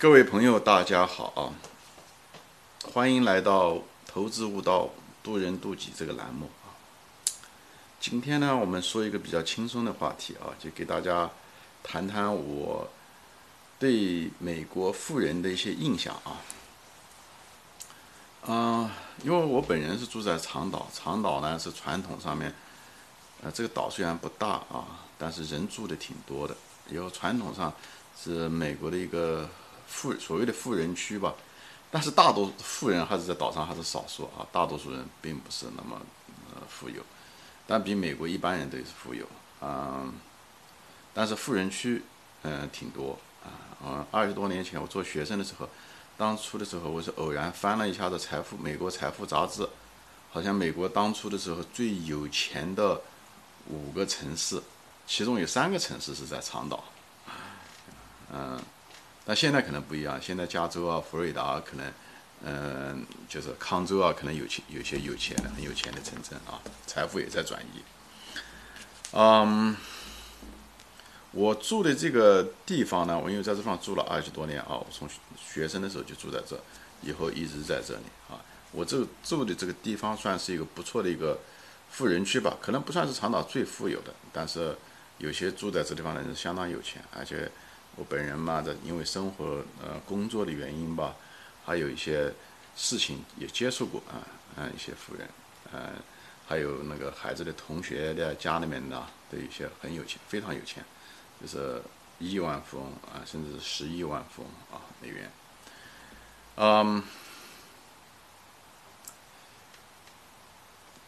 各位朋友，大家好啊！欢迎来到“投资悟道，渡人渡己”这个栏目啊。今天呢，我们说一个比较轻松的话题啊，就给大家谈谈我对美国富人的一些印象啊。啊，因为我本人是住在长岛，长岛呢是传统上面，呃，这个岛虽然不大啊，但是人住的挺多的，然后传统上是美国的一个。富所谓的富人区吧，但是大多富人还是在岛上还是少数啊，大多数人并不是那么呃富有，但比美国一般人都是富有啊。但是富人区嗯挺多啊，嗯二十多年前我做学生的时候，当初的时候我是偶然翻了一下子财富美国财富杂志，好像美国当初的时候最有钱的五个城市，其中有三个城市是在长岛，嗯。那现在可能不一样，现在加州啊、佛罗里达可能，嗯，就是康州啊，可能有钱有些有钱的、很有钱的城镇啊，财富也在转移。嗯，我住的这个地方呢，我因为在这方住了二十多年啊，我从学生的时候就住在这，以后一直在这里啊。我这住的这个地方算是一个不错的一个富人区吧，可能不算是长岛最富有的，但是有些住在这地方的人相当有钱，而且。我本人嘛，这因为生活呃工作的原因吧，还有一些事情也接触过啊啊一些富人，呃还有那个孩子的同学的家里面的，都有些很有钱，非常有钱，就是亿万富翁啊，甚至是十亿万富翁啊美元，嗯。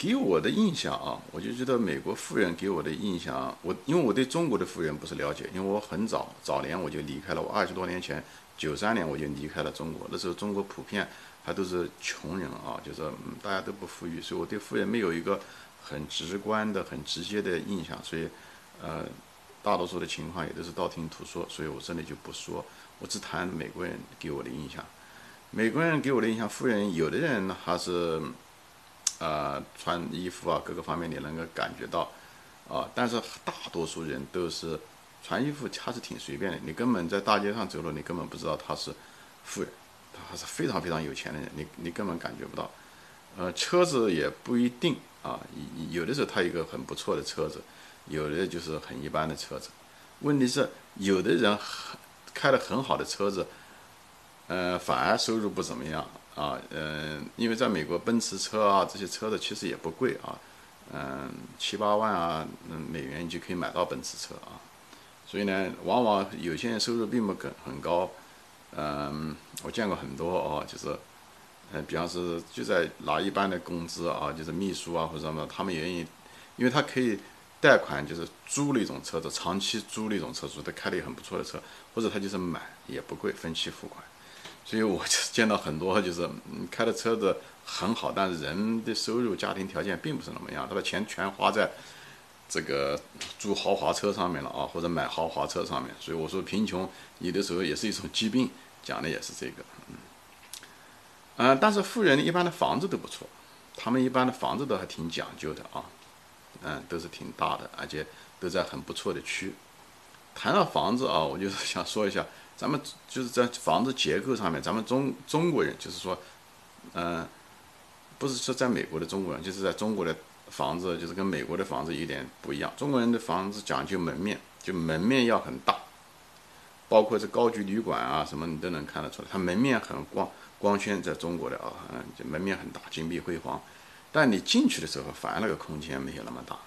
给我的印象啊，我就觉得美国富人给我的印象，我因为我对中国的富人不是了解，因为我很早早年我就离开了，我二十多年前九三年我就离开了中国，那时候中国普遍还都是穷人啊，就是大家都不富裕，所以我对富人没有一个很直观的、很直接的印象，所以呃，大多数的情况也都是道听途说，所以我这里就不说，我只谈美国人给我的印象。美国人给我的印象，富人有的人还是。呃，穿衣服啊，各个方面你能够感觉到，啊，但是大多数人都是穿衣服，他是挺随便的，你根本在大街上走路，你根本不知道他是富人，他还是非常非常有钱的人，你你根本感觉不到。呃，车子也不一定啊，有的时候他一个很不错的车子，有的就是很一般的车子。问题是，有的人开的很好的车子，呃，反而收入不怎么样。啊，嗯，因为在美国，奔驰车啊，这些车子其实也不贵啊，嗯，七八万啊，美元你就可以买到奔驰车啊。所以呢，往往有些人收入并不很很高，嗯，我见过很多啊，就是，嗯，比方是就在拿一般的工资啊，就是秘书啊或者什么，他们愿意，因为他可以贷款，就是租了一种车子，长期租了一种车子，他开的也很不错的车，或者他就是买也不贵，分期付款。所以我就见到很多，就是开的车子很好，但是人的收入、家庭条件并不是那么样，他把钱全花在这个租豪华车上面了啊，或者买豪华车上面。所以我说，贫穷有的时候也是一种疾病，讲的也是这个。嗯，嗯，但是富人一般的房子都不错，他们一般的房子都还挺讲究的啊，嗯，都是挺大的，而且都在很不错的区。谈到房子啊，我就是想说一下。咱们就是在房子结构上面，咱们中中国人就是说，嗯，不是说在美国的中国人，就是在中国的房子，就是跟美国的房子有点不一样。中国人的房子讲究门面，就门面要很大，包括这高级旅馆啊什么，你都能看得出来，它门面很光光鲜。在中国的啊，嗯，就门面很大，金碧辉煌。但你进去的时候，反而那个空间没有那么大。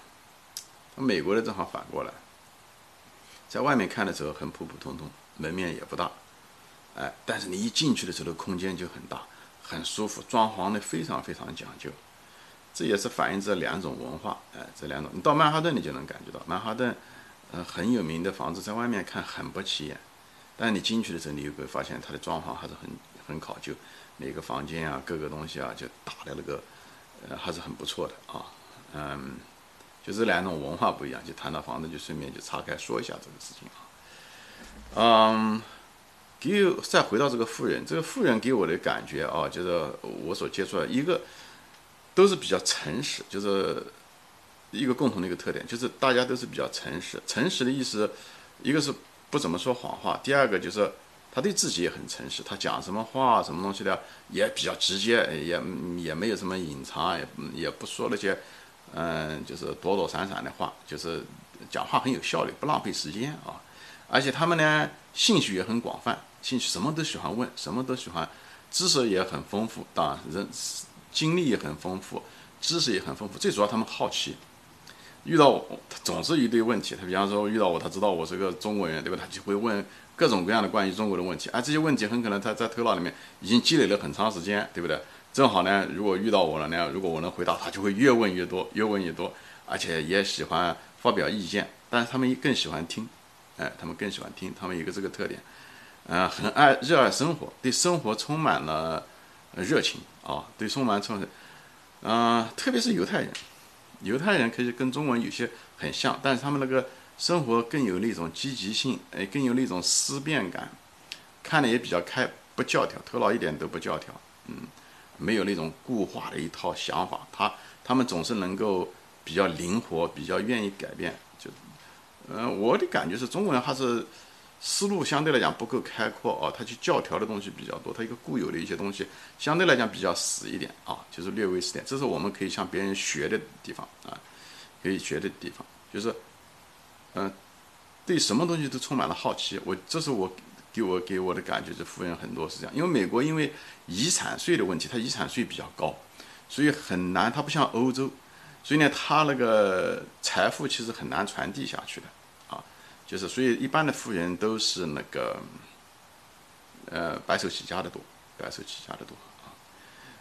美国的正好反过来，在外面看的时候很普普通通。门面也不大，哎，但是你一进去的时候，空间就很大，很舒服，装潢的非常非常讲究，这也是反映这两种文化，哎，这两种，你到曼哈顿你就能感觉到，曼哈顿，呃，很有名的房子，在外面看很不起眼，但你进去的时候，你就会发现它的装潢还是很很考究，每个房间啊，各个东西啊，就打的那个，呃，还是很不错的啊，嗯，就这两种文化不一样，就谈到房子，就顺便就岔开说一下这个事情啊。嗯，给再回到这个富人，这个富人给我的感觉啊，就是我所接触的一个都是比较诚实，就是一个共同的一个特点，就是大家都是比较诚实。诚实的意思，一个是不怎么说谎话，第二个就是他对自己也很诚实，他讲什么话什么东西的也比较直接，也也没有什么隐藏，也也不说那些，嗯，就是躲躲闪闪的话，就是讲话很有效率，不浪费时间啊。而且他们呢，兴趣也很广泛，兴趣什么都喜欢问，什么都喜欢，知识也很丰富，当然人经历也很丰富，知识也很丰富。最主要他们好奇，遇到我总是一堆问题。他比方说遇到我，他知道我是个中国人，对吧？他就会问各种各样的关于中国的问题。而这些问题很可能他在头脑里面已经积累了很长时间，对不对？正好呢，如果遇到我了呢，如果我能回答，他就会越问越多，越问越多，而且也喜欢发表意见。但是他们更喜欢听。哎，他们更喜欢听，他们有个这个特点，呃，很爱热爱生活，对生活充满了热情啊，对充满充，嗯，特别是犹太人，犹太人可以跟中文有些很像，但是他们那个生活更有那种积极性，哎，更有那种思辨感，看的也比较开，不教条，头脑一点都不教条，嗯，没有那种固化的一套想法，他他们总是能够比较灵活，比较愿意改变。嗯，我的感觉是中国人还是思路相对来讲不够开阔啊，他去教条的东西比较多，他一个固有的一些东西相对来讲比较死一点啊，就是略微死点，这是我们可以向别人学的地方啊，可以学的地方，就是嗯，对什么东西都充满了好奇。我这是我给我给我的感觉，是富人很多是这样，因为美国因为遗产税的问题，它遗产税比较高，所以很难，它不像欧洲。所以呢，他那个财富其实很难传递下去的，啊，就是所以一般的富人都是那个，呃，白手起家的多，白手起家的多啊，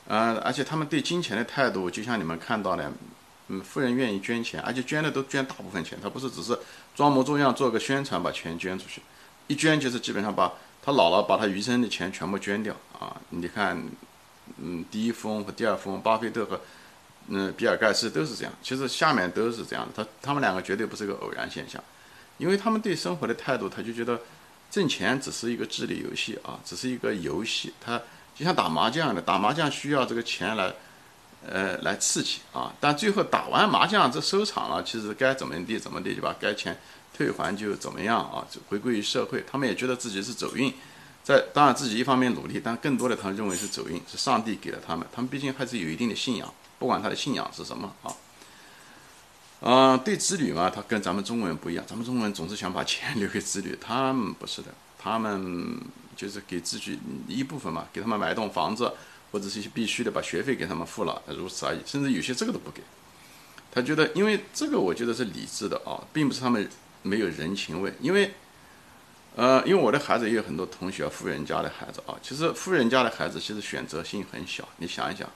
呃，而且他们对金钱的态度，就像你们看到的，嗯，富人愿意捐钱，而且捐的都捐大部分钱，他不是只是装模作样做个宣传把钱捐出去，一捐就是基本上把他老了把他余生的钱全部捐掉啊，你看，嗯，第一富翁和第二富翁巴菲特和。嗯，比尔盖茨都是这样，其实下面都是这样的。他他们两个绝对不是个偶然现象，因为他们对生活的态度，他就觉得挣钱只是一个智力游戏啊，只是一个游戏。他就像打麻将的，打麻将需要这个钱来，呃，来刺激啊。但最后打完麻将这收场了，其实该怎么地怎么地就把该钱退还就怎么样啊，就回归于社会。他们也觉得自己是走运，在当然自己一方面努力，但更多的他认为是走运，是上帝给了他们。他们毕竟还是有一定的信仰。不管他的信仰是什么啊，嗯，对子女嘛，他跟咱们中国人不一样。咱们中国人总是想把钱留给子女，他们不是的，他们就是给自己一部分嘛，给他们买一栋房子，或者是一些必须的，把学费给他们付了，如此而已。甚至有些这个都不给。他觉得，因为这个我觉得是理智的啊，并不是他们没有人情味。因为，呃，因为我的孩子也有很多同学富人家的孩子啊，其实富人家的孩子其实选择性很小，你想一想。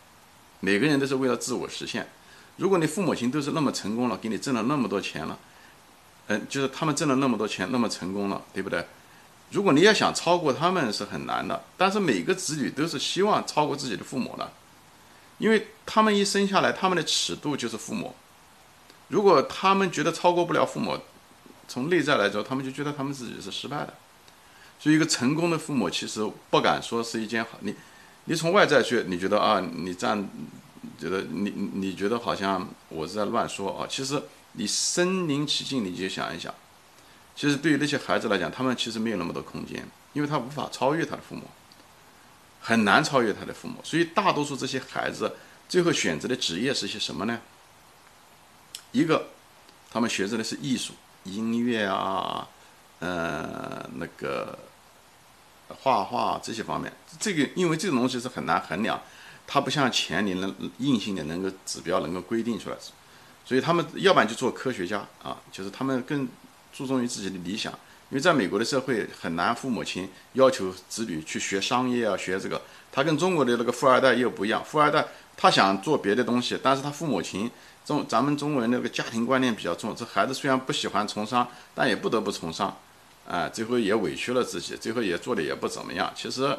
每个人都是为了自我实现。如果你父母亲都是那么成功了，给你挣了那么多钱了，嗯，就是他们挣了那么多钱，那么成功了，对不对？如果你要想超过他们是很难的。但是每个子女都是希望超过自己的父母的，因为他们一生下来，他们的尺度就是父母。如果他们觉得超过不了父母，从内在来说，他们就觉得他们自己是失败的。所以，一个成功的父母其实不敢说是一件好你。你从外在去，你觉得啊，你这样觉得你你觉得好像我是在乱说啊？其实你身临其境，你就想一想，其实对于那些孩子来讲，他们其实没有那么多空间，因为他无法超越他的父母，很难超越他的父母。所以大多数这些孩子最后选择的职业是些什么呢？一个，他们学着的是艺术、音乐啊，呃，那个。画画这些方面，这个因为这种东西是很难衡量，它不像钱，你能硬性的能够指标能够规定出来，所以他们要不然就做科学家啊，就是他们更注重于自己的理想，因为在美国的社会很难，父母亲要求子女去学商业啊，学这个，他跟中国的那个富二代又不一样，富二代他想做别的东西，但是他父母亲中咱们中国人那个家庭观念比较重，这孩子虽然不喜欢从商，但也不得不从商。啊，最后也委屈了自己，最后也做的也不怎么样。其实，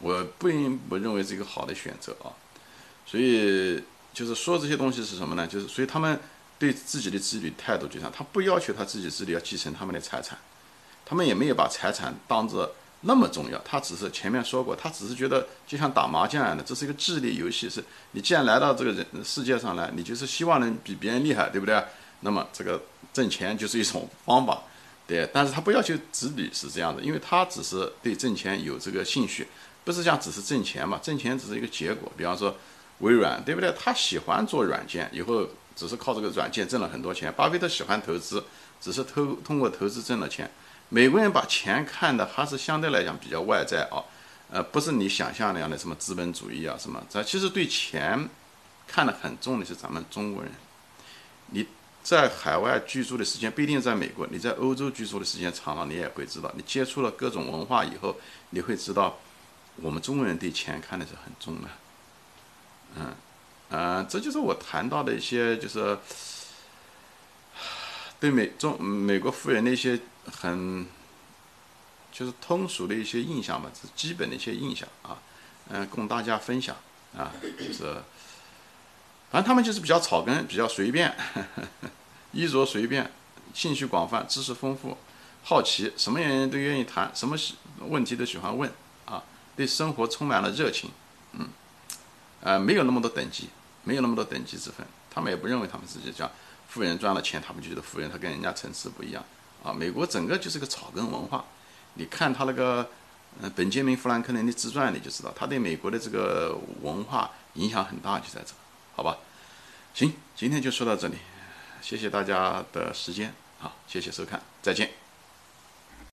我并不认为是一个好的选择啊。所以，就是说这些东西是什么呢？就是所以他们对自己的子女态度就像，他不要求他自己子女要继承他们的财产，他们也没有把财产当着那么重要。他只是前面说过，他只是觉得就像打麻将一样的，这是一个智力游戏。是你既然来到这个人世界上来，你就是希望能比别人厉害，对不对？那么这个挣钱就是一种方法。对，但是他不要求子女是这样的，因为他只是对挣钱有这个兴趣，不是讲只是挣钱嘛，挣钱只是一个结果。比方说微软，对不对？他喜欢做软件，以后只是靠这个软件挣了很多钱。巴菲特喜欢投资，只是投通过投资挣了钱。美国人把钱看的还是相对来讲比较外在啊，呃，不是你想象那样的什么资本主义啊什么。咱其实对钱看得很重的是咱们中国人，你。在海外居住的时间不一定在美国，你在欧洲居住的时间长了，你也会知道，你接触了各种文化以后，你会知道，我们中国人对钱看的是很重的。嗯，呃，这就是我谈到的一些，就是对美中美国富人的一些很，就是通俗的一些印象吧，是基本的一些印象啊，嗯，供大家分享啊，就是。反正他们就是比较草根，比较随便，衣着随便，兴趣广泛，知识丰富，好奇，什么人都愿意谈，什么问题都喜欢问，啊，对生活充满了热情，嗯，呃，没有那么多等级，没有那么多等级之分，他们也不认为他们自己叫富人赚了钱，他们就觉得富人，他跟人家层次不一样，啊，美国整个就是个草根文化，你看他那个，嗯，本杰明·富兰克林的自传，你就知道他对美国的这个文化影响很大，就在这。好吧，行，今天就说到这里，谢谢大家的时间，好，谢谢收看，再见。